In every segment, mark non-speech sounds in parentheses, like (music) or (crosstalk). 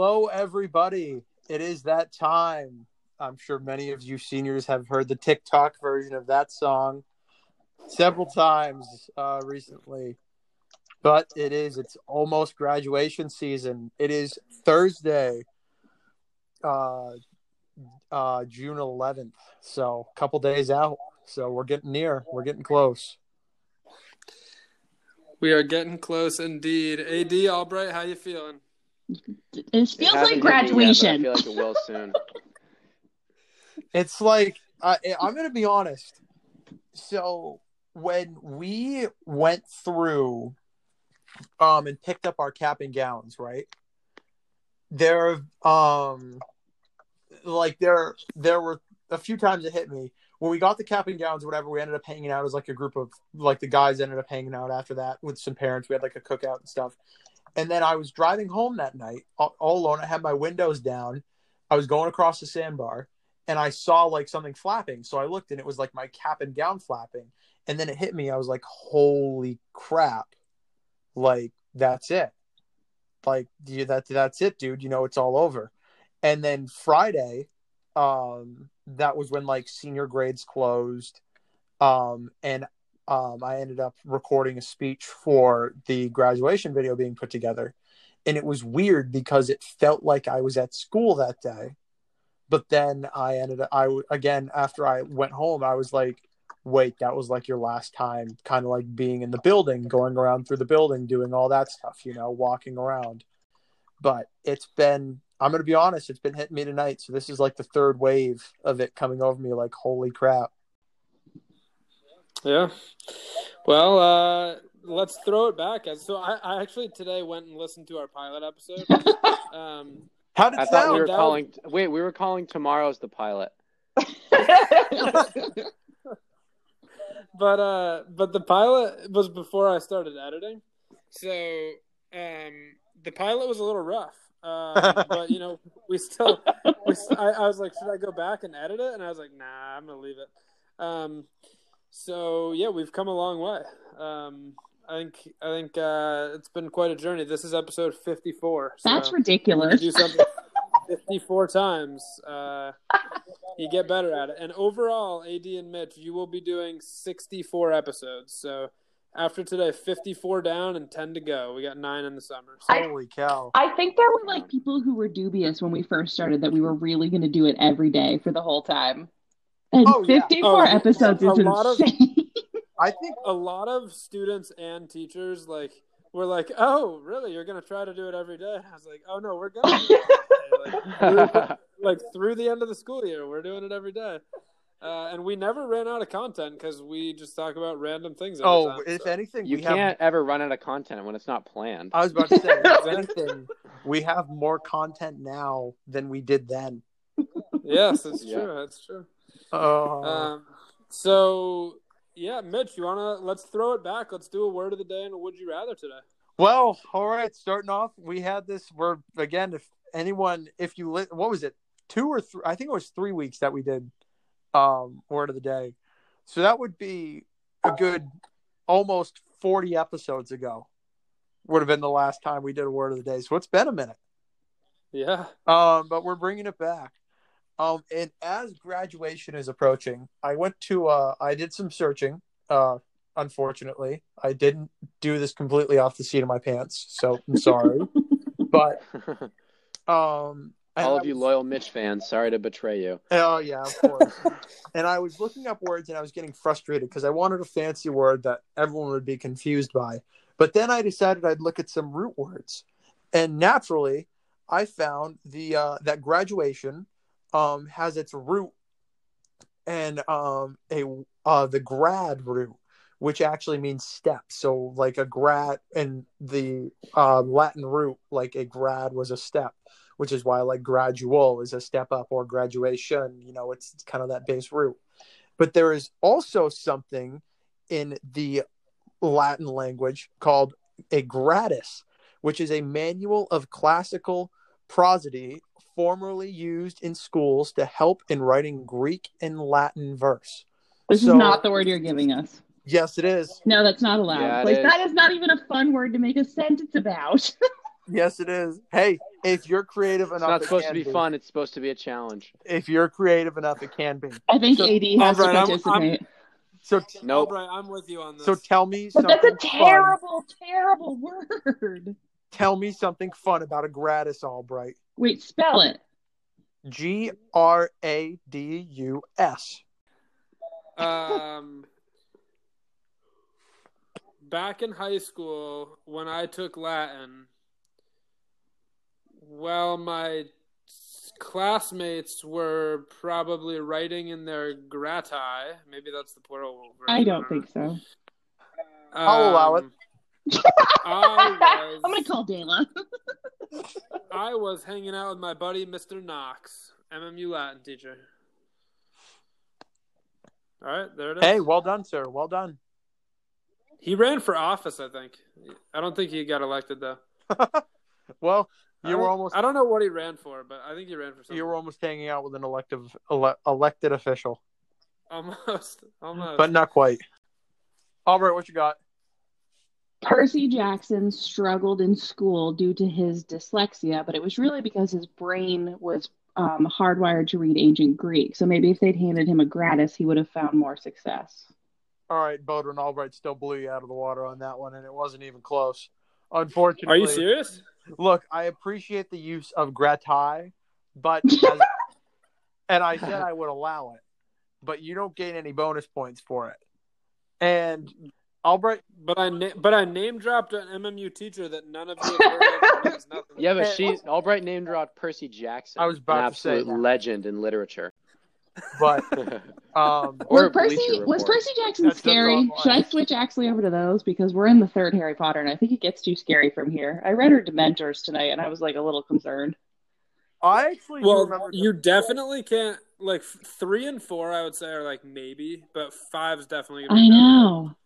Hello, everybody. It is that time. I'm sure many of you seniors have heard the TikTok version of that song several times uh, recently. But it is, it's almost graduation season. It is Thursday, uh, uh, June 11th. So, a couple days out. So, we're getting near, we're getting close. We are getting close indeed. AD Albright, how you feeling? It It feels hasn't like hit me yet, I graduation. feel like it will soon. (laughs) It's like I I'm gonna be honest. So when we went through um and picked up our cap and gowns, right? There um like there there were a few times it hit me when we got the cap and gowns, or whatever. We ended up hanging out as like a group of like the guys ended up hanging out after that with some parents. We had like a cookout and stuff. And then I was driving home that night all, alone. I had my windows down. I was going across the sandbar and I saw like something flapping. So I looked and it was like my cap and gown flapping. And then it hit me. I was like, holy crap. Like, that's it. Like, that, that's it, dude. You know, it's all over. And then Friday, um, that was when like senior grades closed. Um, and um, I ended up recording a speech for the graduation video being put together. And it was weird because it felt like I was at school that day but then I ended up, I again after I went home, I was like, wait, that was like your last time, kind of like being in the building, going around through the building, doing all that stuff, you know, walking around. But it's been, I'm gonna be honest, it's been hitting me tonight. So this is like the third wave of it coming over me. Like, holy crap! Yeah. Well, uh, let's throw it back. So I, I actually today went and listened to our pilot episode. (laughs) Um, How did I thought sound? we were That was- calling. Wait, we were calling tomorrow's the pilot. (laughs) but uh, but the pilot was before I started editing, so um, the pilot was a little rough. Um, (laughs) but you know, we still, we, I, I was like, should I go back and edit it? And I was like, nah, I'm gonna leave it. Um, so yeah, we've come a long way. Um, I think I think uh, it's been quite a journey. This is episode 54. So That's ridiculous. do something 54 times, uh, you get better at it. And overall, AD and Mitch, you will be doing 64 episodes. So after today, 54 down and 10 to go. We got nine in the summer. So I- Holy cow! I think there were like people who were dubious when we first started that we were really going to do it every day for the whole time. And Oh, yeah. 54 Oh, episodes a is lot of- insane. (laughs) I think a lot of students and teachers like were like, "Oh, really? You're gonna try to do it every day?" I was like, "Oh no, we're going to like, through, (laughs) like through the end of the school year. We're doing it every day." Uh, and we never ran out of content because we just talk about random things. Oh, time, if so. anything, you we can't have. ever run out of content when it's not planned. I was about to say, if (laughs) anything, we have more content now than we did then. yes, it's Yeah. true. That's true. Oh, Um, so yeah, Mitch, you wanna let's throw it back. Let's do a word of the day and a would you rather today. Well, all right. Starting off, we had this. We're again. If anyone, if you li- what was it? Two or three? I think it was three weeks that we did um word of the day. So that would be a good almost forty episodes ago. Would have been the last time we did a word of the day. So it's been a minute. Yeah. Um, but we're bringing it back. Um, and as graduation is approaching, I went to uh, I did some searching. Uh, unfortunately, I didn't do this completely off the seat of my pants, so I'm sorry. (laughs) but um, All I of you loyal Mitch fans, sorry to betray you. Oh yeah, of course. (laughs) and I was looking up words and I was getting frustrated because I wanted a fancy word that everyone would be confused by. But then I decided I'd look at some root words, and naturally, I found the uh, that graduation um, has its root and um, a uh, the grad root, which actually means step. So like a grad and the uh, Latin root, like a grad was a step which is why like gradual is a step up or graduation you know it's, it's kind of that base root but there is also something in the latin language called a gradus which is a manual of classical prosody formerly used in schools to help in writing greek and latin verse This So- is not the word you're giving us. yes it is No, that's not allowed. Yeah, like is. that is not even a fun word to make a sentence about. (laughs) Yes, it is. Hey, if you're creative enough, It's not it supposed to can be fun. It's supposed to be a challenge. If you're creative enough, it can be. I think So- AD has Alright, I'm- to participate. So, Nope. Albright, I'm with you on this. so tell me But something that's a fun. terrible, terrible word. Tell me something fun about a gradus Albright. Wait, spell it. G R A D U S. um, back in high school when I took Latin, well, my classmates were probably writing in their grati. Maybe that's the plural. version, I don't think so. I'll allow it. I was, (laughs) I'm gonna call Dayla. (laughs) I was hanging out with my buddy Mr. Knox, MMU Latin teacher. All right, there it is. Hey, well done, sir. Well done. He ran for office, I think. I don't think he got elected though. (laughs) well, you were almost I don't know what he ran for, but I think he ran for something. you were almost hanging out with an elective ele- elected official, almost, almost. but not quite. Albright, what you got? Percy Jackson struggled in school due to his dyslexia, but it was really because his brain was um, hardwired to read ancient Greek. So maybe if they'd handed him a gradus, he would have found more success. All right, Bodwin Albright still blew you out of the water on that one, and it wasn't even close. Unfortunately, Are you serious? Look, I appreciate the use of gradus, but (laughs) as, and I said I would allow it, but you don't gain any bonus points for it. And Albright, But I na- but I name dropped an MMU teacher that none of you have heard of. and means nothing. Yeah, but she Albright named dropped Percy Jackson. I was about an to say absolute that. legend in literature. but (laughs) um, Or was Percy was Percy Jackson That's- that's scary? Should I switch actually over to those because we're in the third Harry Potter and I think it gets too scary from here. I read her Dementors tonight and I was like a little concerned. I actually Well, remember. you definitely can't. Like three and four, I would say are like maybe, but five's definitely. Gonna be I a no-no. know.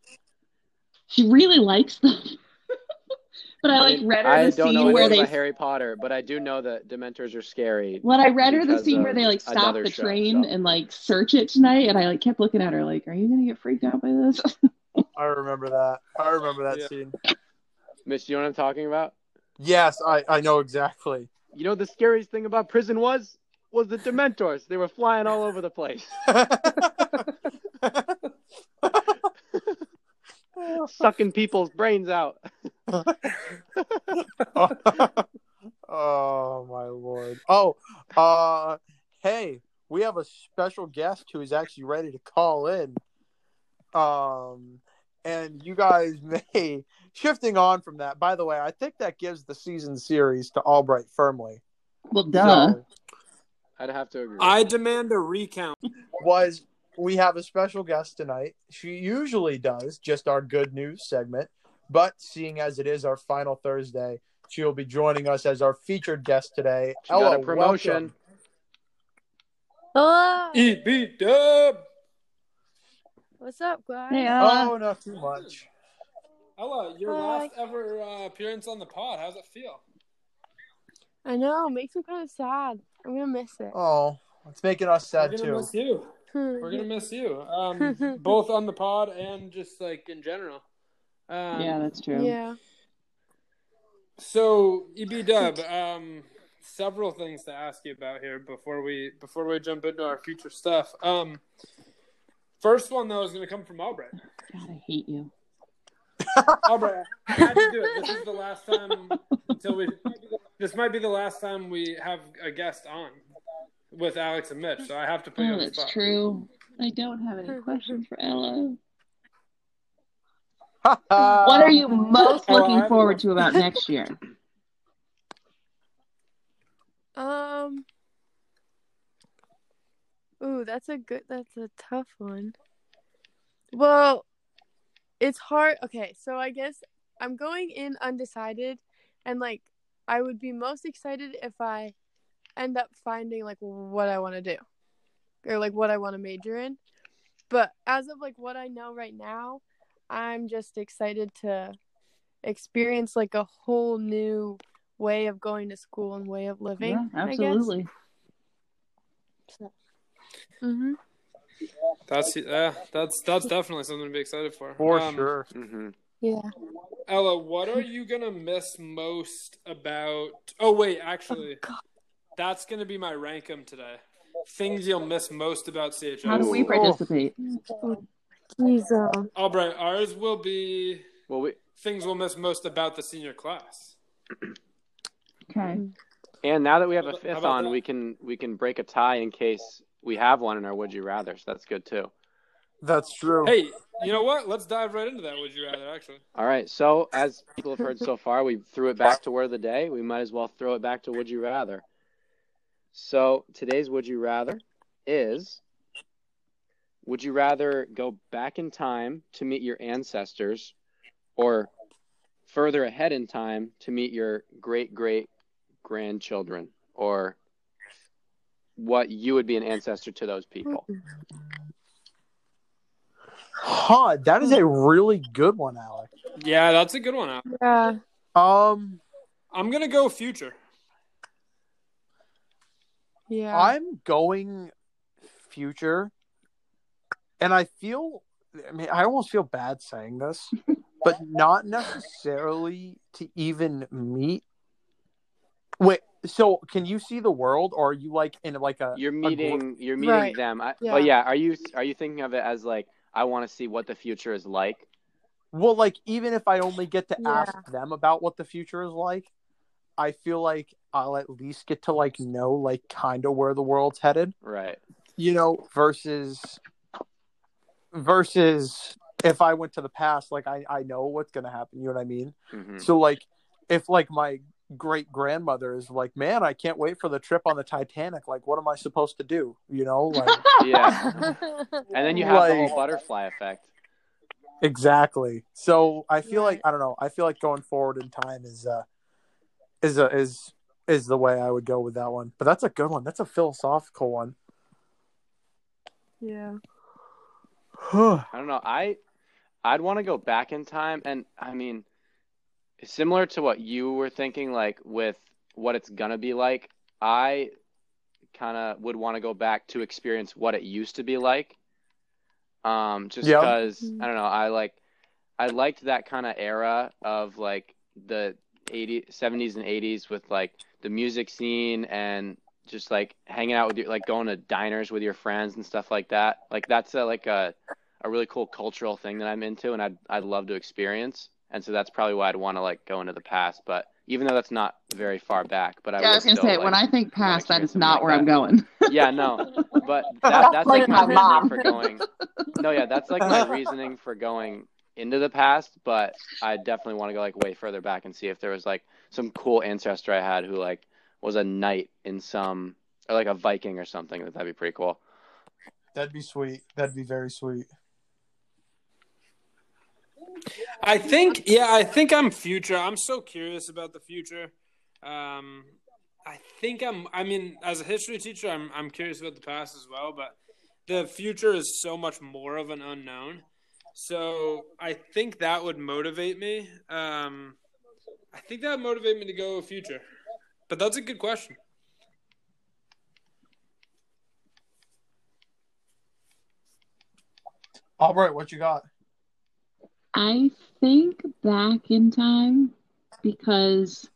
She really likes them. (laughs) but I like mean, read her I the don't know scene where anything they about Harry Potter, but I do know that Dementors are scary. When I read her the scene where they like stop another the show, train so. and like search it tonight, and I like kept looking at her like, "Are you gonna get freaked out by this?" (laughs) I remember that. I remember that Yeah. scene. Miss, do you know what I'm talking about? Yes, I, I know exactly. You know the scariest thing about prison was was the Dementors. They were flying all over the place, (laughs) sucking people's brains out. (laughs) oh my lord. Oh, uh hey, we have a special guest who is actually ready to call in. Um and you guys (laughs) may shifting on from that. By the way, I think that gives the season series to Albright firmly. well, duh. So, I'd have to agree. I demand a recount. was we have a special guest tonight. She usually does just our good news segment, but seeing as it is our final Thursday, she will be joining us as our featured guest today. She got a promotion. welcome. Hello. EB Dub. What's up, guys? Hey, Oh, not too much. Ella, your Hi. last ever uh, appearance on the pod. How's it feel? I know, makes me kind of sad. I'm gonna miss it. Oh, it's making us sad We're gonna too. Miss you. We're gonna miss you. Um, (laughs) both on the pod and just like in general. Um, yeah, that's true. yeah. So EB Dub, um, several things to ask you about here before we before we jump into our future stuff. Um, first one though is going to come from Albright. God, I hate you. (laughs) Albright, I had to do it. This is the last time until we. This might be the last time we have a guest on with Alex and Mitch, so I have to put you Oh, on the that's spot. true. I don't have any questions for Ella. what (laughs) What are you most Oh, looking have forward to about next year? (laughs) Um. Ooh, that's a good. That's a tough one. Well, it's hard. Okay, so I guess I'm going in undecided, and like I would be most excited if I end up finding like what I want to do, or like what I want to major in. But as of like what I know right now, I'm just excited to experience like a whole new way of going to school and way of living. Yeah, I guess. absolutely. Mm-hmm. That's yeah, that's that's definitely something to be excited for. For Um, sure. hmm Yeah. Ella, what are you gonna miss most about? Oh wait, actually, that's gonna be my rank 'em today. Things you'll miss most about CHS. How do we Ooh. participate? Jeez, uh, Albright, ours will be Well, we things we'll miss most about the senior class. Okay. and now that we have a fifth on, that? we can we can break a tie in case we have one in our would you rather. So that's good too. That's true. Hey, you know what? Let's dive right into that. Would you rather? Actually, All right. So as people have heard so far, we threw it back to word of the day. We might as well throw it back to would you rather. So today's would you rather is would you rather go back in time to meet your ancestors or further ahead in time to meet your great great grandchildren or what you would be an ancestor to those people? Huh, that is a really good one, Alec. yeah, that's a good one. Al. yeah. Um, I'm gonna go future. Yeah. I'm going future, and I feel. I mean, I almost feel bad saying this, (laughs) but not necessarily to even meet. Wait, so can you see the world, or are you like in like a? You're a meeting you're meeting Right. them. I, Yeah. But yeah, are you are you thinking of it as like I want to see what the future is like? Well, like even if I only get to Yeah. ask them about what the future is like, I feel like I'll at least get to like know like kind of where the world's headed. Right. you know, versus versus if I went to the past, like I, I know what's gonna happen, you know what I mean? hmm So like if like my great grandmother is like, Man, I can't wait for the trip on the Titanic, like what am I supposed to do? You know, like (laughs) Yeah. (laughs) And then you have the whole butterfly effect. exactly. So I feel like I don't know, I feel like going forward in time is uh is a is is the way I would go with that one. But that's a good one. That's a philosophical one. yeah. (sighs) I don't know. I I'd want to go back in time, and I mean, similar to what you were thinking, like with what it's gonna be like. I kind of would want to go back to experience what it used to be like. Um, just Yeah. because I don't know, I like I liked that kind of era of like the 80s, 70s and 80s with like the music scene and just like hanging out with your like going to diners with your friends and stuff like that. Like that's a, like a a really cool cultural thing that I'm into and I'd I'd love to experience. And so that's probably why I'd want to like go into the past. But even though that's not very far back, but I Yeah, I was gonna still, say like- when I think past, that is experience is not like where I'm that. going. (laughs) yeah, no, but that, that's like, Like my, my mom. reasoning for going. No, yeah, that's like my reasoning for going into the past. But I definitely want to go like way further back and see if there was like some cool ancestor I had who like was a knight in some or like a Viking or something. That'd be pretty cool. That'd be sweet. That'd be very sweet. I think, yeah, I think I'm future. I'm so curious about the future. Um, I think I'm. I mean, as a history teacher, I'm I'm curious about the past as well, but the future is so much more of an unknown. So I think that would motivate me. Um, I think that would motivate me to go future. But that's a good question. Albright, what you got? I think back in time because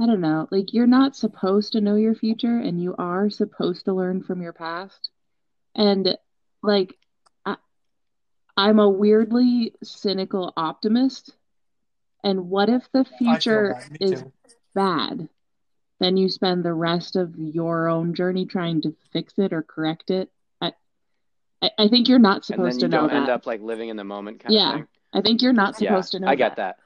I don't know, like you're not supposed to know your future and you are supposed to learn from your past. And like I, I'm a weirdly cynical optimist. And what if the future is too. bad? Then you spend the rest of your own journey trying to fix it or correct it. I I, I think you're not And then supposed you to know don't that. end up like living in the moment kind Yeah, of thing. I think you're not Yeah, supposed to know I get that.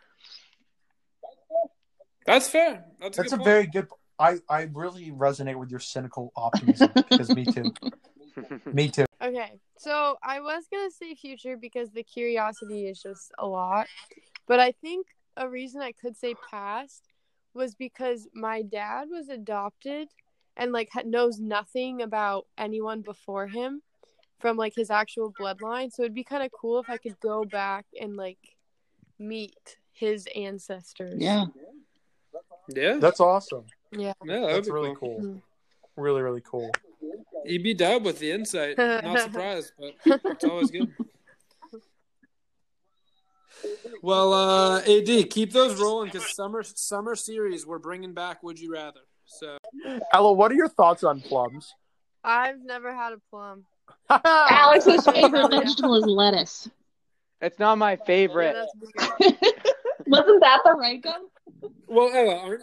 That's fair. That's a, That's good a point. very good. I I really resonate with your cynical optimism because me too. (laughs) Me (laughs) too. Okay, so I was gonna say future because the curiosity is just a lot, but I think a reason I could say past was because my dad was adopted and like knows nothing about anyone before him from like his actual bloodline. So it'd be kind of cool if I could go back and like meet his ancestors. Yeah. Yeah, That's awesome. Yeah. yeah, that That's really cool. cool. Mm-hmm. Really, really cool. EB Dub with the insight. (laughs) Not surprised, but it's always good. Well, uh, AD, keep those rolling because summer summer series we're bringing back. Would you rather? So Ella, what are your thoughts on plums? I've never had a plum. (laughs) Alex's favorite vegetable is lettuce. It's not my favorite. that's. (laughs) Wasn't that the right gum? Well, Ella, aren't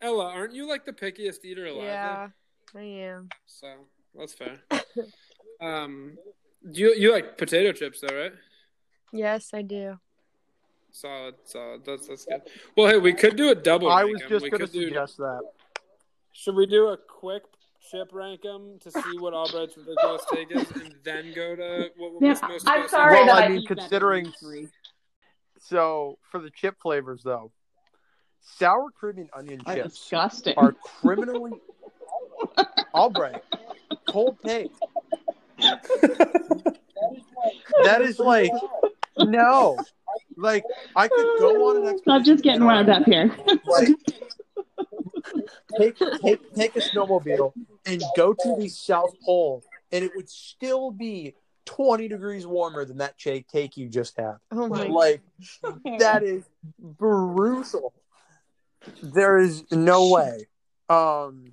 Ella, aren't you like the pickiest eater alive? Yeah, I am. So that's fair. (laughs) um, do you you like potato chips though, right? Yes, I do. Solid, solid. That's that's good. Well, hey, we could do a double. I rank was 'em. just going to could do. suggest that. Should we do a quick chip rank 'em to see what Albright's ridiculous take is, and then go to what Yeah, was most? I'm sorry Well, that I I mean, eat considering- every three. So for the chip flavors, though, sour cream and onion Are chips disgusting. are criminally Albright. Cold take. that is like no. Like I could go on an expedition. Stop just getting wound up here. Like, take take take a snowmobile and go to the South Pole, and it would still be twenty degrees warmer than that take take you just had. Oh my Like that is brutal. There is no way. Um,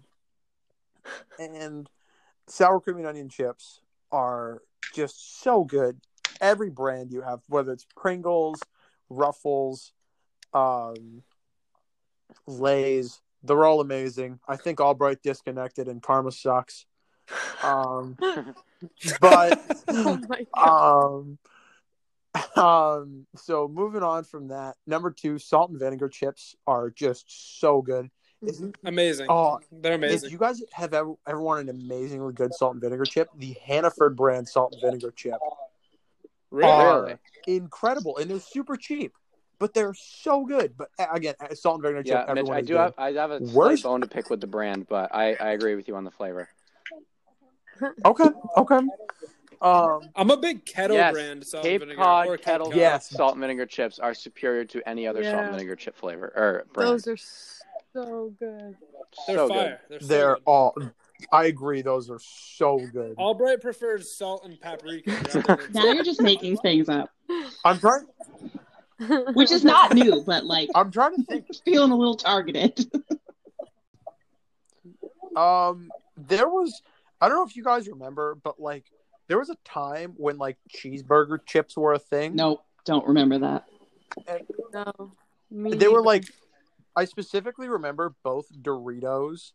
and sour cream and onion chips are just so good. Every brand you have, whether it's Pringles, Ruffles, um, Lay's, they're all amazing. I think Albright disconnected and Karma sucks. Um, (laughs) but (laughs) Oh um, um, so moving on from that, number two, salt and vinegar chips are just so good. If, Amazing. oh, They're if amazing. you guys have ever, ever wanted an amazingly good salt and vinegar chip, the Hannaford brand salt and vinegar chip Really? are incredible and they're super cheap, but they're so good. But again, salt and vinegar Yeah, chip, Mitch, I do good. have I have a slight Worst- bone to pick with the brand, but I, I agree with you on the flavor. Okay, okay. Um, I'm a big kettle Yes, brand salt Cape and vinegar. Cod or kettle Yes. salt and vinegar chips are superior to any other salt and vinegar chip flavor or brand. Those are so good. They're so fire. They're, so they're good. all. I agree. Those are so good. Albright prefers salt and paprika. rather (laughs) than Now you're just making things up, I'm trying. which is not new, but like I'm trying to think. (laughs) feeling a little targeted. (laughs) Um, there was. I don't know if you guys remember, but like there was a time when like cheeseburger chips were a thing. nope, don't remember that. no. Me they were like. I specifically remember both Doritos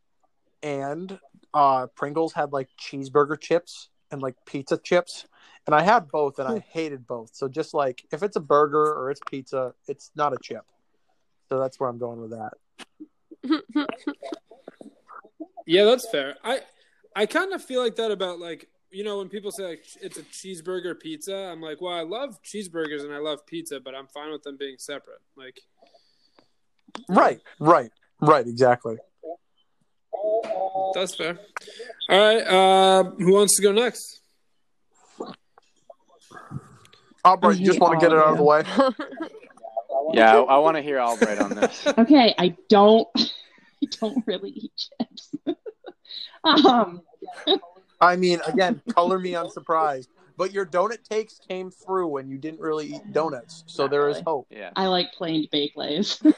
and uh, Pringles had like cheeseburger chips and like pizza chips, and I had both and I (laughs) hated both. So just like if it's a burger or it's pizza, it's not a chip. So that's where I'm going with that. (laughs) Yeah, that's fair. I I kind of feel like that about like you know when people say like it's a cheeseburger pizza. I'm like, well, I love cheeseburgers and I love pizza, but I'm fine with them being separate. Like, Right, right, right. Exactly. that's fair. All right, uh, who wants to go next? Albright, you just want to get it out of of the way. (laughs) Yeah, I, I want to hear Albright on this. (laughs) Okay, I don't, (laughs) I don't really eat chips. um, I mean, again, color me unsurprised. But your donut takes came through when you didn't really eat donuts, so Not there is really. hope. Yeah. I like plain baked lays. (laughs)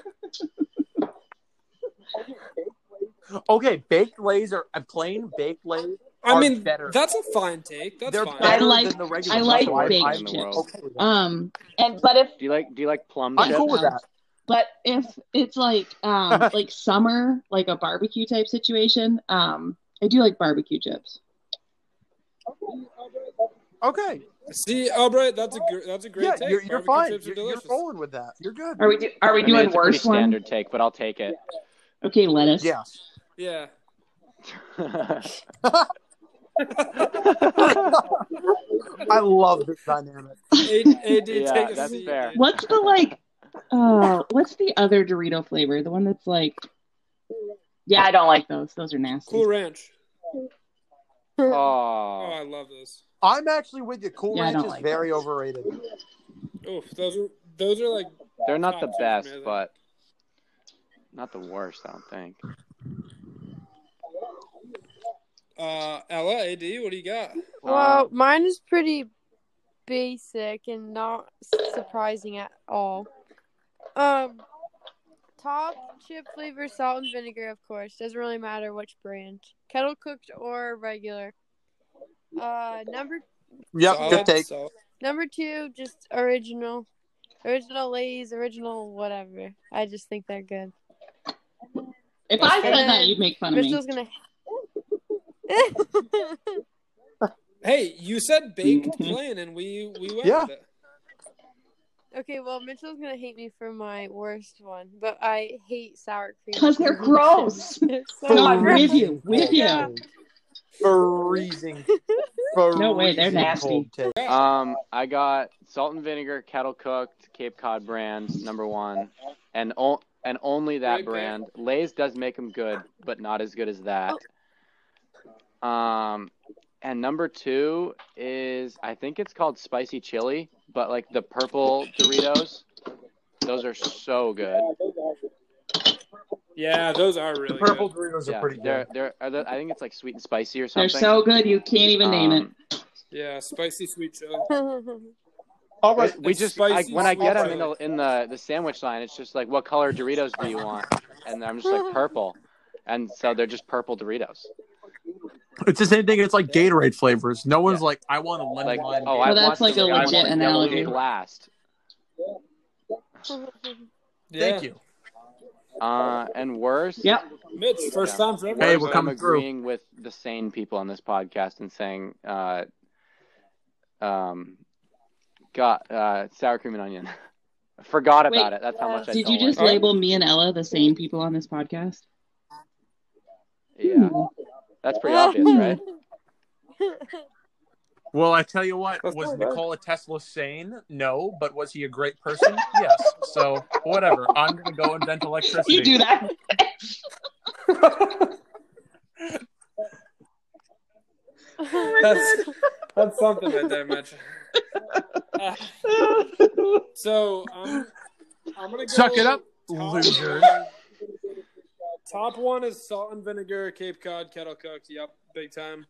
Okay, baked lays are uh, plain baked lays. I mean, better. that's a fine take. That's They're fine. better I like- than the regular. I like so baked I'm in the chips. Okay. Um, and but if Do you like do you like plum I'm chips? cool with that. but if it's like um (laughs) like summer, like a barbecue type situation, um, I do like barbecue chips. Okay, See, Albright, that's a gr- that's a great yeah, take. you're, you're Barbecue fine. chips are You're, you're rolling with that. You're good. Are we do, are we I mean, doing it's a pretty worse one? standard take, but I'll take it. Okay, lettuce. Yes. Yeah. (laughs) I love this dynamic. AD, AD Yeah, take a that's seat. fair. What's the like? Uh, what's the other Dorito flavor? The one that's like. Yeah, I don't like those. Those are nasty. Cool Ranch. Oh, oh, I love those. I'm actually with you. Cool Yeah, Ranch is like very those. overrated. Oof, those are those are like they're not the best, man. but not the worst. I don't think. uh Ella, AD, what do you got? well, mine is pretty basic and not surprising at all. Um, top chip flavor, salt and vinegar, of course. Doesn't really matter which brand, kettle cooked or regular. Uh, number Yep, Solid, good take. solid. number two, just original, original Lay's, original whatever. I just think they're good. If I said that, you'd make fun of me. Mitchell's gonna. (laughs) Hey, you said baked Mhm. plain, and we we went Yeah. okay, well, Mitchell's gonna hate me for my worst one, but I hate sour cream. 'Cause they're (laughs) gross. They're so No, I'm gross. with you. With you. Yeah. Freezing. (laughs) No way, they're nasty. Um, I got salt and vinegar, kettle cooked, Cape Cod brand number one, and o- and only that Great brand. brand. Lay's does make them good, but not as good as that. Um, and number two is I think it's called spicy chili, but like the purple Doritos. Those are so good. Yeah, those are really The purple good. Doritos Yeah, are pretty they're good. they're are the, I think it's like sweet and spicy or something. They're so good you can't even name it. Um, Yeah, spicy sweet chili. (laughs) All right. we It's just like spicy when I get them in the in the the sandwich line, it's just like, what color Doritos do you want? And I'm just like purple, and so they're just purple Doritos. It's the same thing. It's like Gatorade flavors. No one's Yeah. like, I want a lemon Like, lime. oh, Gatorade. I that's like a a I want legit analogy. Blast. Yeah. Thank you. Uh, and worse. Yep. Mitch, first Yeah. time for everyone. Hey, we're I'm coming through. agreeing with the sane people on this podcast and saying, uh, um, got uh, sour cream and onion. (laughs) Forgot Wait, about it. That's how much I Did you just like it. label me and Ella the same people on this podcast? Yeah, that's pretty obvious, right? (laughs) Well, I tell you what, was. Nikola Tesla sane? No, but was he a great person? Yes. So whatever. I'm gonna go invent electricity. You do that. That's that's something right there, Mitch. Uh, so um, I'm gonna go Suck it up, top loser. Top one is salt and vinegar, Cape Cod, kettle cooked. Yep, big time.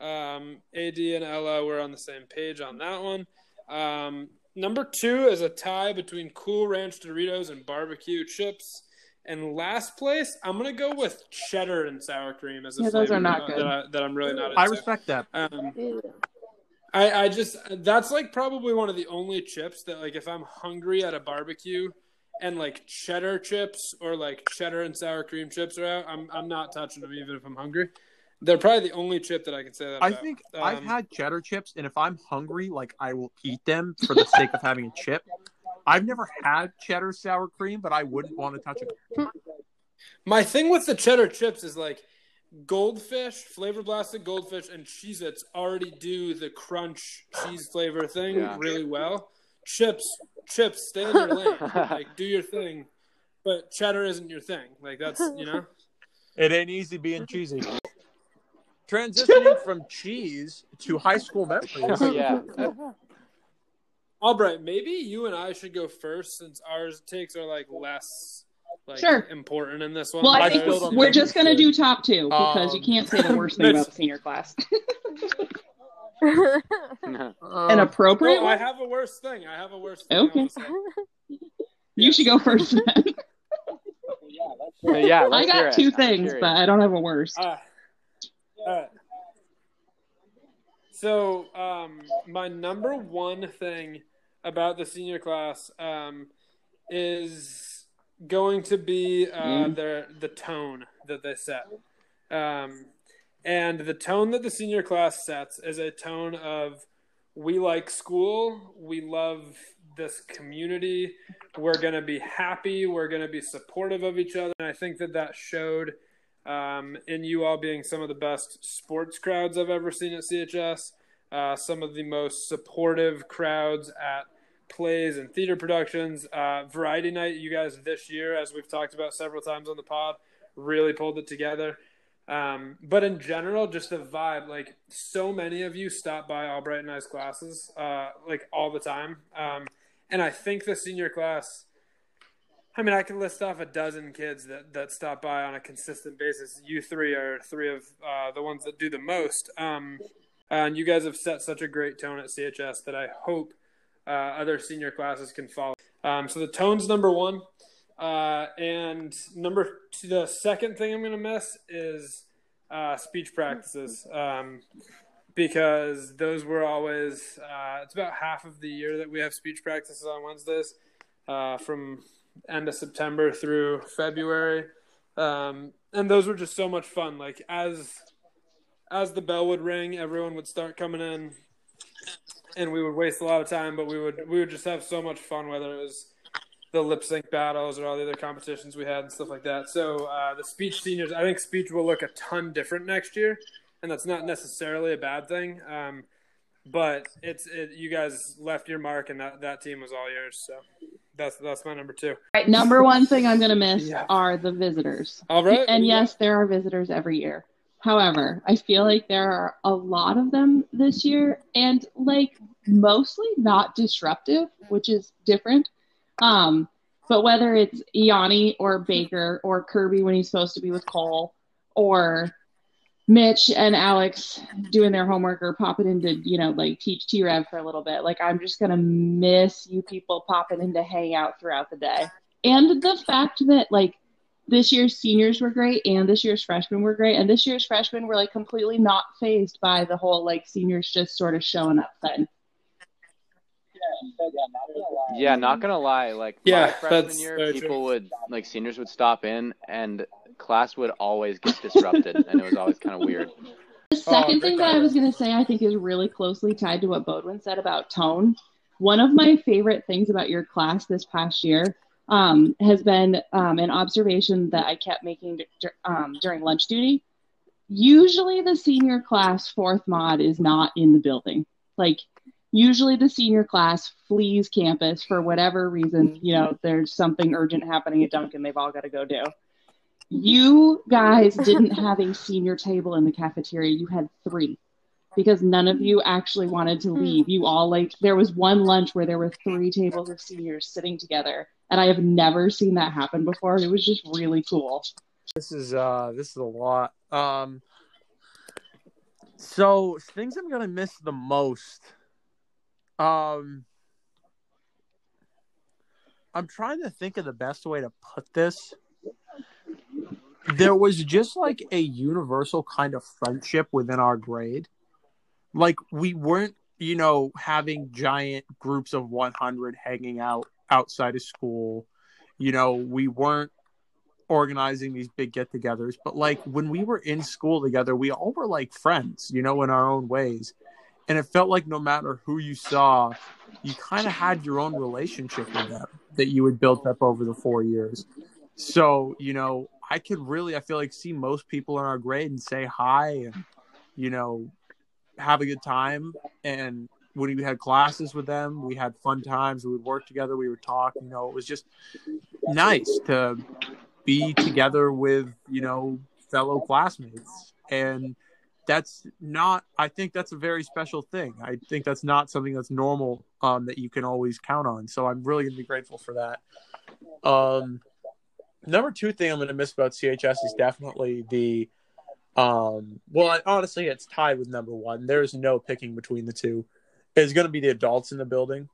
Um, Ad and Ella were on the same page on that one. Um, number two is a tie between Cool Ranch Doritos and barbecue chips. And last place, I'm gonna go with cheddar and sour cream as a Yeah, those are not uh, good. That, I, that I'm really not into. I respect that. Um, I, I just that's like probably one of the only chips that like if I'm hungry at a barbecue and like cheddar chips or like cheddar and sour cream chips are out, I'm I'm not touching them even if I'm hungry. They're probably the only chip that I can say that. I about. think I've Um, had cheddar chips, and if I'm hungry, like I will eat them for the sake of having a chip. I've never had cheddar sour cream, but I wouldn't want to touch it. My thing with the cheddar chips is like goldfish, flavor blasted goldfish, and Cheez Its already do the crunch cheese flavor thing Yeah. really well. Chips, chips, stay in your lane. like do your thing. But cheddar isn't your thing. Like that's you know? (laughs) It ain't easy being cheesy. Transitioning from cheese to high school memories. (laughs) Yeah. Albright, maybe you and I should go first since ours takes are like less like Sure. important in this one. Well, I I think still we're just going to do top two because you Um, can't say the worst thing Mitch- about senior class. (laughs) (laughs) An appropriate Well, I have a worse thing. I have a worse thing. Okay. wanna. You should go first then. yeah, I let's hear got two I'm things, but I don't have a worst. Ah. So, um, my number one thing about the senior class um, is going to be uh, Mm. their the tone that they set. Um, and the tone that the senior class sets is a tone of we like school, we love this community, we're going to be happy, we're going to be supportive of each other. And I think that that showed um, in you all being some of the best sports crowds I've ever seen at CHS, uh, some of the most supportive crowds at plays and theater productions. Uh, Variety Night, you guys this year, as we've talked about several times on the pod, really pulled it together. Um, but in general, just the vibe, like so many of you stop by Albright and I's classes, uh, like all the time. Um, and I think the senior class, I mean, I can list off a dozen kids that, that stop by on a consistent basis. You three are three of uh, the ones that do the most. Um, and you guys have set such a great tone at CHS that I hope uh, other senior classes can follow. Um, so the tone's number one. Uh, and number two, the second thing I'm going to miss is uh, speech practices um, because those were always, uh, it's about half of the year that we have speech practices on Wednesdays uh, from end of September through February. Um, and those were just so much fun. Like as as the bell would ring, everyone would start coming in, and we would waste a lot of time. But we would we would just have so much fun, whether it was the lip sync battles or all the other competitions we had and stuff like that. So uh, the speech seniors, I think speech will look a ton different next year, and that's not necessarily a bad thing. Um, but it's it, you guys left your mark, and that, that team was all yours. So that's that's my number two. All right, number one thing I'm going to miss Yeah. are the visitors. All right, And yes, there are visitors every year. However, I feel like there are a lot of them this year and like mostly not disruptive, which is different. Um, but whether it's Iani or Baker or Kirby when he's supposed to be with Cole or Mitch and Alex doing their homework or popping into, you know, like teach T Rev for a little bit. Like I'm just gonna miss you people popping in to hang out throughout the day. And the fact that like this year's seniors were great and this year's freshmen were great. And this year's freshmen were like completely not phased by the whole like seniors just sort of showing up thing. Yeah, not gonna lie. Like Yeah, my freshman year, very people true. would like seniors would stop in, and class would always get disrupted, and it was always kind of weird. The second great thing that I was going to say, I think, is really closely tied to what Bodwin said about tone. One of my favorite things about your class this past year um, has been um, an observation that I kept making um, during lunch duty. Usually, the senior class fourth mod is not in the building. Like, usually the senior class flees campus for whatever reason. You know, there's something urgent happening at Dunkin', they've all got to go do. You guys didn't (laughs) have a senior table in the cafeteria. You had three because none of you actually wanted to leave. You all like there was one lunch where there were three tables of seniors sitting together, and I have never seen that happen before. It was just really cool. This is uh this is a lot. Um so things I'm gonna miss the most. Um I'm trying to think of the best way to put this. There was just like a universal kind of friendship within our grade. Like we weren't, you know, having giant groups of 100 hanging out outside of school. You know, we weren't organizing these big get-togethers, but like when we were in school together, we all were like friends, you know, in our own ways. And it felt like no matter who you saw, you kind of had your own relationship with them that you had built up over the four years. So, you know, I could really, I feel like, see most people in our grade and say hi and, you know, have a good time. And when we had classes with them, we had fun times. We would work together. We would talk. You know, it was just nice to be together with, you know, fellow classmates. And that's not, I think that's a very special thing. I think that's not something that's normal um, that you can always count on. So I'm really going to be grateful for that. Um, number two thing I'm going to miss about CHS is definitely the, um, well, honestly, it's tied with number one. There's no picking between the two. It's going to be the adults in the building,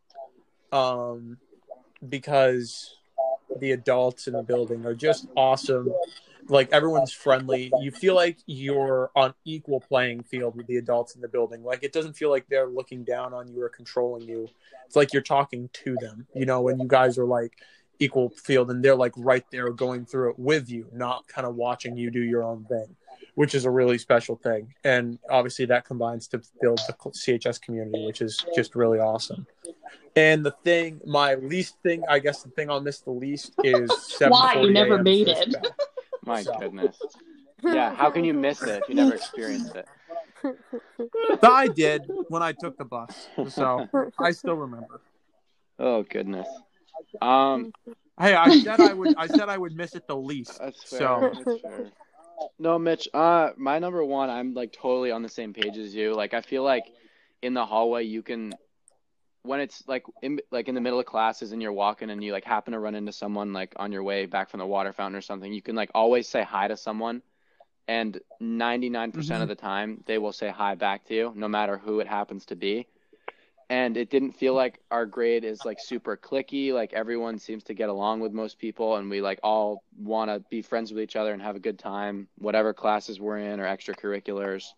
um, because the adults in the building are just awesome. Like everyone's friendly. You feel like you're on equal playing field with the adults in the building. Like it doesn't feel like they're looking down on you or controlling you. It's like you're talking to them, you know, and you guys are like equal field and they're like right there going through it with you, not kind of watching you do your own thing, which is a really special thing. And obviously that combines to build the CHS community, which is just really awesome. And the thing, my least thing, I guess the thing I'll miss the least is 7:40 Why? You never made it. Bell. My So- goodness. (laughs) Yeah, how can you miss it if you never experienced it? But I did when I took the bus, so I still remember. Oh goodness. Um, Hey, I said I would. I said I would miss it the least. that's fair. So That's fair. No, Mitch. Uh, my number one, I'm like totally on the same page as you. Like, I feel like in the hallway, you can, when it's like in like in the middle of classes and you're walking and you like happen to run into someone like on your way back from the water fountain or something, you can like always say hi to someone, and 99% Mhm. of the time they will say hi back to you, no matter who it happens to be. And it didn't feel like our grade is like super clicky. Like everyone seems to get along with most people, and we like all want to be friends with each other and have a good time, whatever classes we're in or extracurriculars.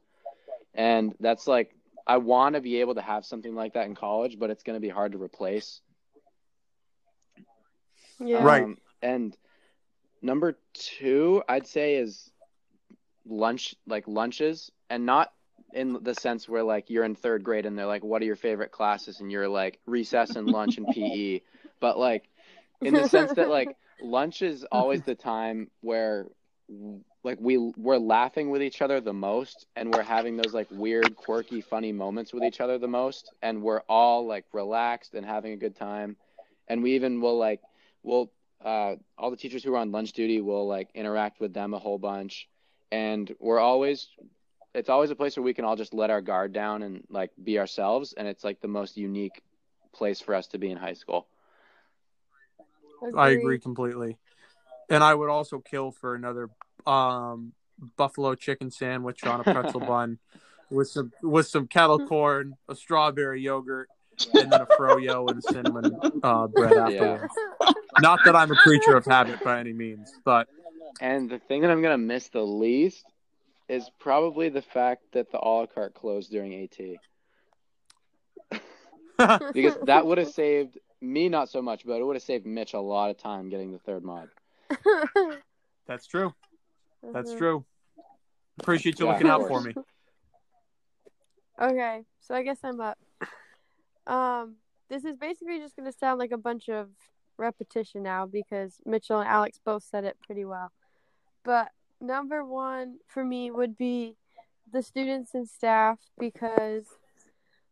And that's like, I want to be able to have something like that in college, but it's going to be hard to replace. Yeah. Right. Um, and number two, I'd say is lunch, like lunches, and not in the sense where like you're in third grade and they're like, "What are your favorite classes?" and you're like recess and lunch and (laughs) PE, but like in the sense that like lunch is always the time where like we we're laughing with each other the most and we're having those like weird quirky funny moments with each other the most and we're all like relaxed and having a good time. And we even will like we'll uh, all the teachers who are on lunch duty will like interact with them a whole bunch. And we're always it's always a place where we can all just let our guard down and like be ourselves and it's like the most unique place for us to be in high school. I agree completely. And I would also kill for another um, buffalo chicken sandwich on a pretzel (laughs) bun with some with some kettle corn, a strawberry yogurt, and then a froyo and a cinnamon uh, bread afterwards. Not that I'm a creature of habit by any means, but and the thing that i'm going to miss the least is probably the fact that the a la carte closed during at (laughs) because that would have saved me not so much but it would have saved mitch a lot of time getting the third mod (laughs) that's true. That's Mhm. true. Appreciate you Yeah, looking out for me. Okay, so I guess I'm up. Um, this is basically just gonna sound like a bunch of repetition now because Mitchell and Alex both said it pretty well. But number one for me would be the students and staff because,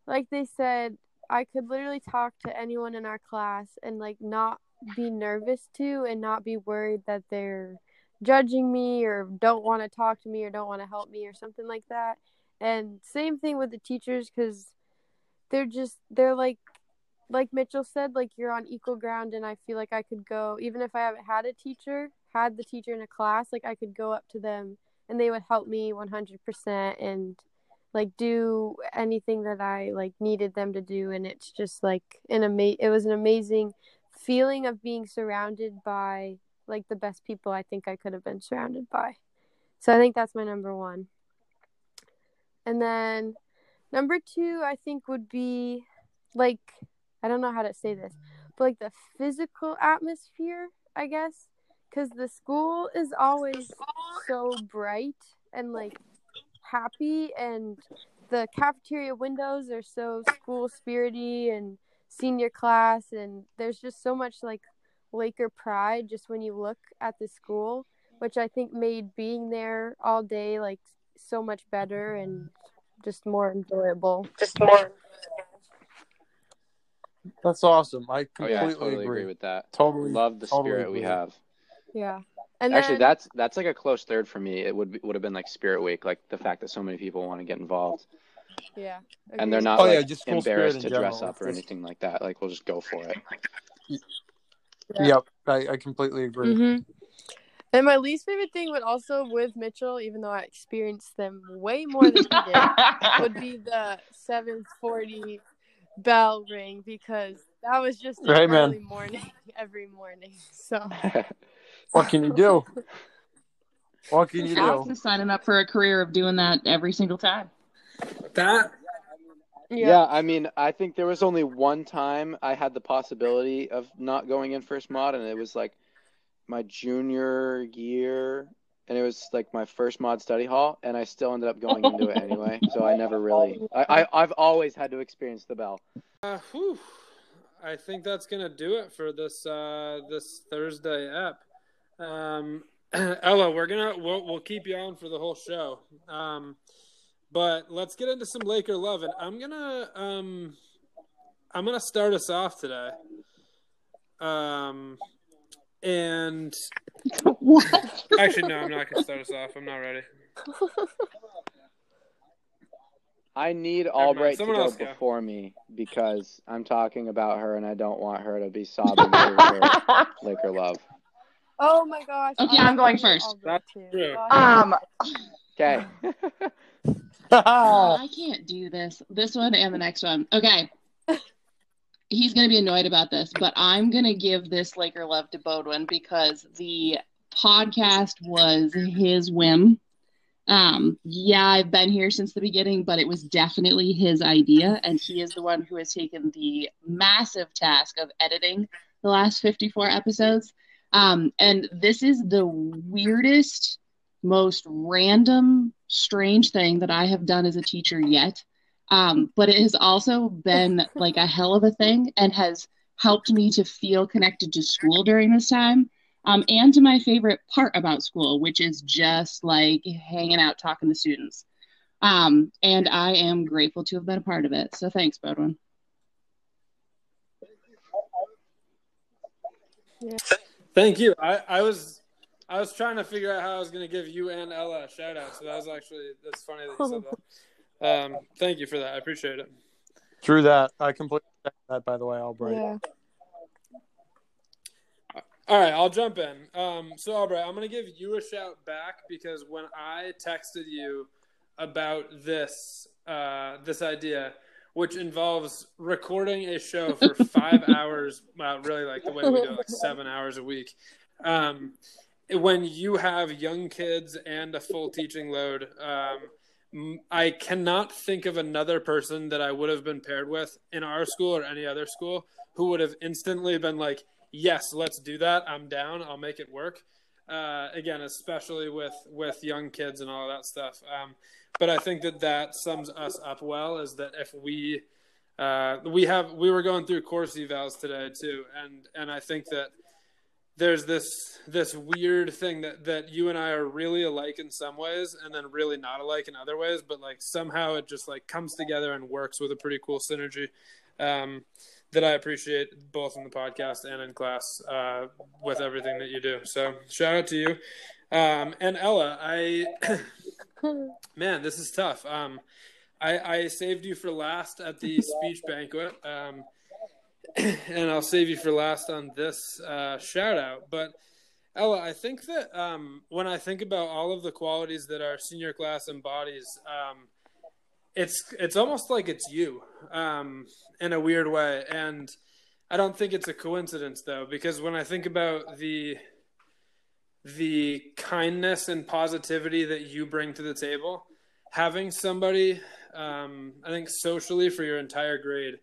like they said, I could literally talk to anyone in our class and like not be nervous to and not be worried that they're judging me or don't want to talk to me or don't want to help me or something like that. And same thing with the teachers because they're just they're like like Mitchell said, like you're on equal ground, and I feel like I could go even if I haven't had a teacher, had the teacher in a class, like I could go up to them and they would help me 100% and like do anything that I like needed them to do, and it's just like an ama- it was an amazing feeling of being surrounded by like the best people I think I could have been surrounded by. So I think that's my number one. And then number two, I think would be like I don't know how to say this, but like the physical atmosphere, I guess, because the school is always so bright and like happy, and the cafeteria windows are so school spirity and senior class, and there's just so much like Laker pride just when you look at the school, which I think made being there all day like so much better and just more enjoyable. Just more. That's awesome. I oh completely yeah i totally agree. agree with that Totally. love the totally spirit we have Yeah. And actually then, that's that's like a close third for me it would be, would have been like spirit week like the fact that so many people want to get involved yeah. and they're not Oh, yeah, just embarrassed to general. dress up or anything like that like we'll just go for it Yeah. Yep, I, I completely agree. Mhm. And my least favorite thing would also with Mitchell, even though I experienced them way more than he did, (laughs) would be the 740 bell ring because that was just an Right, man. early morning (laughs) every morning. So (laughs) What can you do? What can you Alex do? is signing up for a career of doing that every single time. That Yeah. I mean, I think there was only one time I had the possibility of not going in first mod, and it was like my junior year, and it was like my first mod study hall, and I still ended up going into it anyway. So I never really, I, I I've always had to experience the bell. Uh, whew. I think that's gonna do it for this uh, this Thursday ep. Um, (clears throat) Ella, we're gonna we'll, we'll keep you on for the whole show. Um, but let's get into some Laker love, and I'm gonna um, I'm gonna start us off today. Um, and What? actually, no, I'm not gonna start us off. I'm not ready. I need mind. Albright to go else go. before me because I'm talking about her, and I don't want her to be (laughs) sobbing over her Laker love. Oh my gosh. Okay, I I'm going love first. Albert, That's too. true. Um, Okay. (laughs) (laughs) Oh, (laughs) I can't do this. This one and the next one. Okay. (laughs) He's going to be annoyed about this, but I'm going to give this Laker love to Bodwin because the podcast was his whim. Um, yeah, I've been here since the beginning, but it was definitely his idea, and he is the one who has taken the massive task of editing the last 54 episodes. Um, and this is the weirdest, most random, strange thing that I have done as a teacher yet. Um, but it has also been like a hell of a thing and has helped me to feel connected to school during this time um, and to my favorite part about school, which is just like hanging out, talking to students. Um, and I am grateful to have been a part of it. So thanks, Bodwin. Thank you. I, I was I was trying to figure out how I was going to give you and Ella a shout out. So that was actually that's funny that you said that. (laughs) Um, thank you for that. I appreciate it. Through that. I completely that. By the way, Albright. Yeah. All right, I'll jump in. Um, so Albright, I'm going to give you a shout back because when I texted you about this uh, this idea, which involves recording a show for (laughs) five hours, well, really like the way we do it, like seven hours a week. Um, when you have young kids and a full teaching load, um, I cannot think of another person that I would have been paired with in our school or any other school who would have instantly been like, "Yes, let's do that. I'm down. I'll make it work." Uh, again, especially with with young kids and all that stuff. Um, but I think that that sums us up well. Is that if we uh, we have we were going through course evals today too, and and I think that there's this this weird thing that that you and I are really alike in some ways and then really not alike in other ways but like somehow it just like comes together and works with a pretty cool synergy um, that I appreciate both in the podcast and in class uh, with everything that you do. So shout out to you. Um, and Ella I (coughs) man this is tough. Um, I, I saved you for last at the speech banquet. Um, (coughs) and I'll save you for last on this uh, shout out. But Ella, I think that um, when I think about all of the qualities that our senior class embodies, um, it's it's almost like it's you um, in a weird way, and I don't think it's a coincidence though, because when I think about the the kindness and positivity that you bring to the table, having somebody, um, I think socially for your entire grade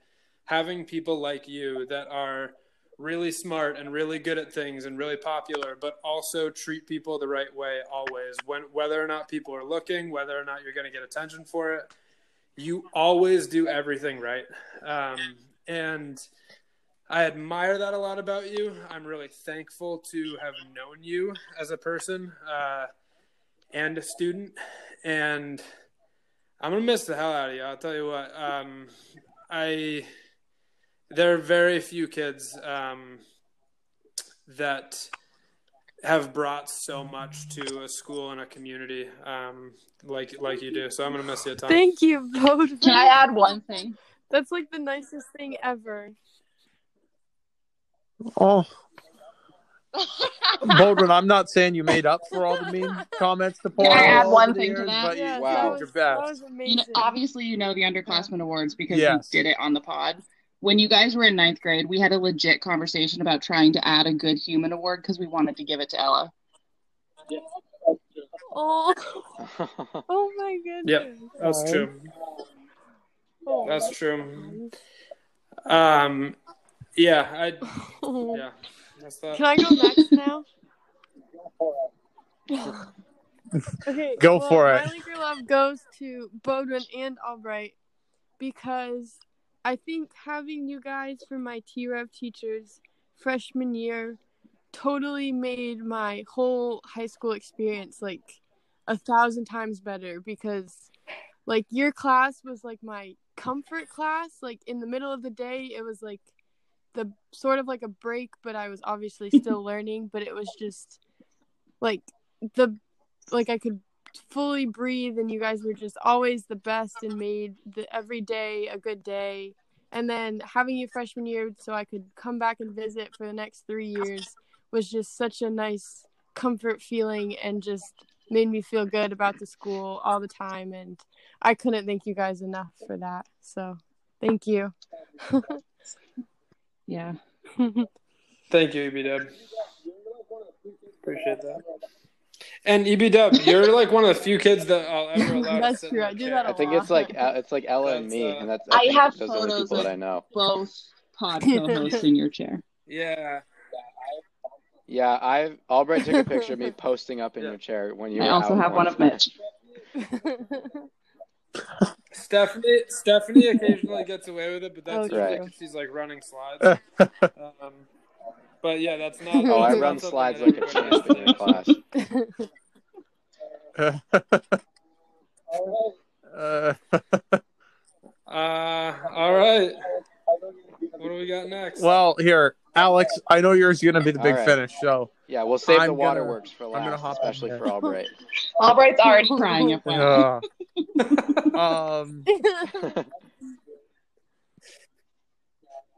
having people like you that are really smart and really good at things and really popular, but also treat people the right way always. When whether or not people are looking, whether or not you're going to get attention for it, you always do everything right. Um, and I admire that a lot about you. I'm really thankful to have known you as a person uh, and a student, and I'm gonna miss the hell out of you. I'll tell you what. Um, I there are very few kids um, that have brought so much to a school and a community um, like like you do. So I'm gonna miss you a ton. Thank you, both. Can I add one thing? That's like the nicest thing ever. Oh, (laughs) Baldwin, I'm not saying you made up for all the mean comments to Paul. Can I add one the thing to years, that? But you, Yeah, Wow. that was, your that best. was You know, obviously, you know the underclassmen awards because Yes. you did it on the pod. When you guys were in ninth grade, we had a legit conversation about trying to add a good human award because we wanted to give it to Ella. Oh, (laughs) oh my goodness. Yep, that's true. Oh. That's true. Um, yeah, I (laughs) yeah, that's that. Can I go next now? (laughs) okay. Go well, for it. My Laker love goes to Bodwin and Albright because I think having you guys for my T Rev teachers freshman year totally made my whole high school experience like a thousand times better because like your class was like my comfort class. Like in the middle of the day it was like the sort of like a break but i was obviously (laughs) still learning but it was just like the like i could fully breathe and you guys were just always the best and made the every day a good day and then having you freshman year so i could come back and visit for the next three years was just such a nice comfort feeling and just made me feel good about the school all the time and I couldn't thank you guys enough for that. So, thank you. (laughs) Yeah. (laughs) Thank you, EB Appreciate that. And EBW, you're like one of the few kids that I'll ever (laughs) allow That's sit true. in I that do chair. that a I think lot. it's like uh, it's like Ella and me, uh, and that's I think have those are the only photos people that I know. Both (laughs) pod co-hosts in your chair. Yeah. Yeah, I Albright took a picture of me (laughs) posting up in Yeah. your chair when you I were also out have one of Mitch. Stephanie Stephanie occasionally gets away with it, but that's Oh, right. because she's like running slides. Um, but yeah, that's not. (laughs) Oh, I run slides like a everybody champ in your has to class. (laughs) Uh, uh, all right. What do we got next? well, here, Alex. I know yours is gonna be the big All right. finish. So Yeah, we'll save I'm the gonna- waterworks for I'm gonna last, hop in especially for Albright. (laughs) Albright's already crying up there. uh, um,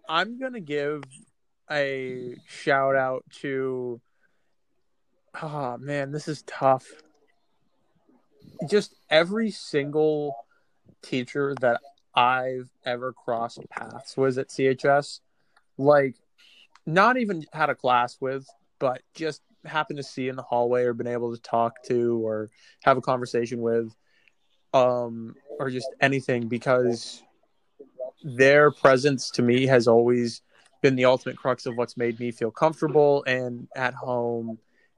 I'm gonna give a shout out to. Oh man, this is tough. Just every single teacher that I've ever crossed paths with at CHS, like, not even had a class with, but just happened to see in the hallway or been able to talk to or have a conversation with, um, or just anything because their presence to me has always been the ultimate crux of what's made me feel comfortable and at home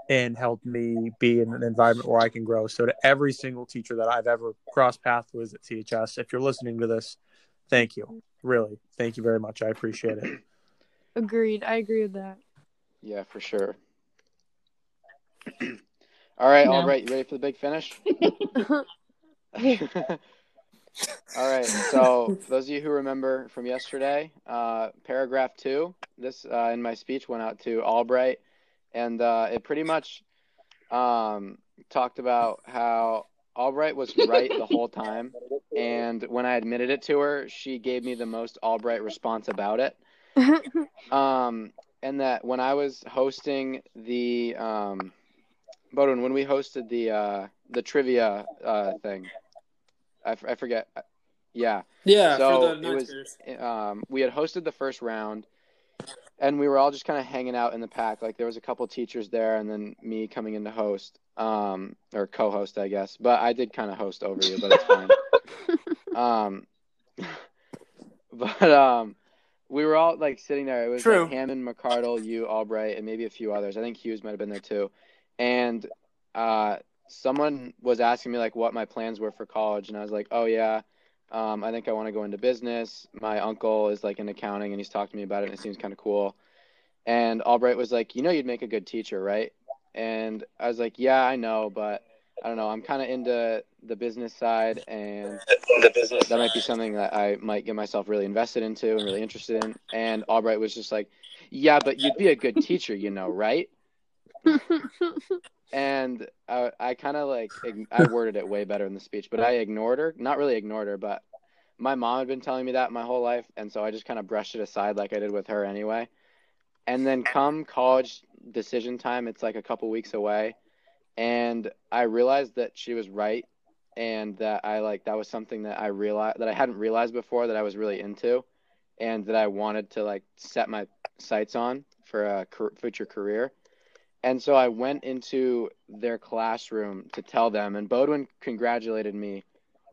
and helped me be in an environment where I can grow. So to every single teacher that I've ever crossed paths with at CHS, if you're listening to this, thank you. Really, thank you very much. I appreciate it. Agreed. I agree with that. Yeah, for sure. (clears throat) All right, No. Albright, you ready for the big finish? (laughs) (laughs) (laughs) All right. So, for (laughs) those of you who remember from yesterday, uh, paragraph two, this uh, in my speech went out to Albright, and uh, it pretty much um, talked about how Albright was right the whole time, and when I admitted it to her, she gave me the most Albright response about it. (laughs) Um, and that when I was hosting the um, Bodwin, when we hosted the uh, the trivia uh, thing, I, f- I forget. Yeah, yeah, So, for it was- Nightmares. um, we had hosted the first round, and we were all just kind of hanging out in the pack. Like there was a couple teachers there, and then me coming in to host, um, or co-host, I guess. But I did kind of host over you, but it's fine. (laughs) um, (laughs) but um, we were all like sitting there. It was True. like Hammond, McCardle, you, Albright, and maybe a few others. I think Hughes might have been there too. And uh, someone was asking me like what my plans were for college, and I was like, oh yeah. Um, I think I want to go into business. My uncle is like in accounting, and he's talked to me about it, and it seems kind of cool. And Albright was like, "You know, you'd make a good teacher, right?" And I was like, "Yeah, I know, but I don't know. I'm kind of into the business side, and that might be something that I might get myself really invested into and really interested in." And Albright was just like, "Yeah, but you'd be a good teacher, you know, right?" (laughs) And I, I kind of like I worded it way better in the speech, but I ignored her. Not really ignored her, but my mom had been telling me that my whole life, and so I just kind of brushed it aside like I did with her anyway. And then come college decision time, it's like a couple weeks away, and I realized that she was right, and that I like that was something that I realized that I hadn't realized before that I was really into, and that I wanted to like set my sights on for a future career. And so I went into their classroom to tell them, and Bodwin congratulated me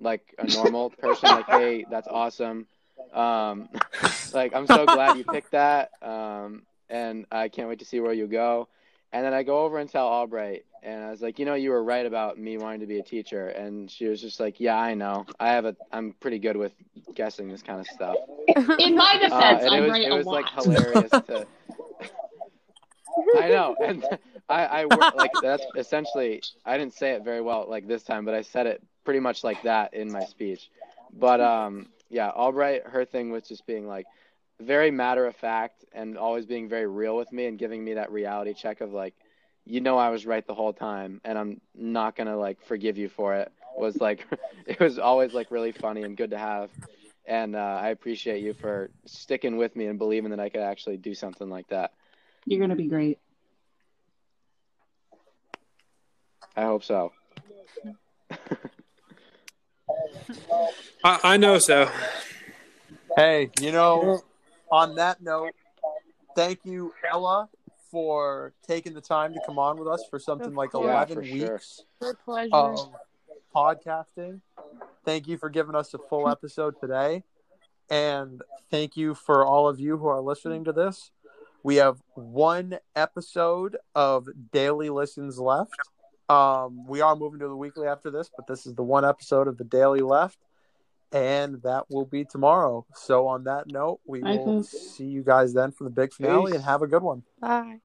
like a normal (laughs) person, like, "Hey, that's awesome! Um, (laughs) like, I'm so glad you picked that, um, and I can't wait to see where you go." And then I go over and tell Albright, and I was like, "You know, you were right about me wanting to be a teacher." And she was just like, "Yeah, I know. I have a. I'm pretty good with guessing this kind of stuff." In my Uh, defense, and I'm it was right it a was like hilarious to. I know, (laughs) and I I wor- like that's essentially I didn't say it very well like this time, but I said it pretty much like that in my speech. But um, yeah, Albright, her thing was just being like very matter of fact and always being very real with me and giving me that reality check of like, you know, I was right the whole time, and I'm not gonna like forgive you for it. Was like, (laughs) it was always like really funny and good to have. And uh, I appreciate you for sticking with me and believing that I could actually do something like that. You're gonna be great. I hope so. (laughs) I, I know so. Hey, you know, on that note, thank you, Ella, for taking the time to come on with us for something like course. Yeah, 11 for sure. weeks My pleasure. of podcasting. Thank you for giving us a full episode today. And thank you for all of you who are listening to this. We have one episode of daily listens left. Um, we are moving to the weekly after this, but this is the one episode of the daily left. And that will be tomorrow. So, on that note, we Bye, will folks. see you guys then for the big finale Peace. and have a good one. Bye.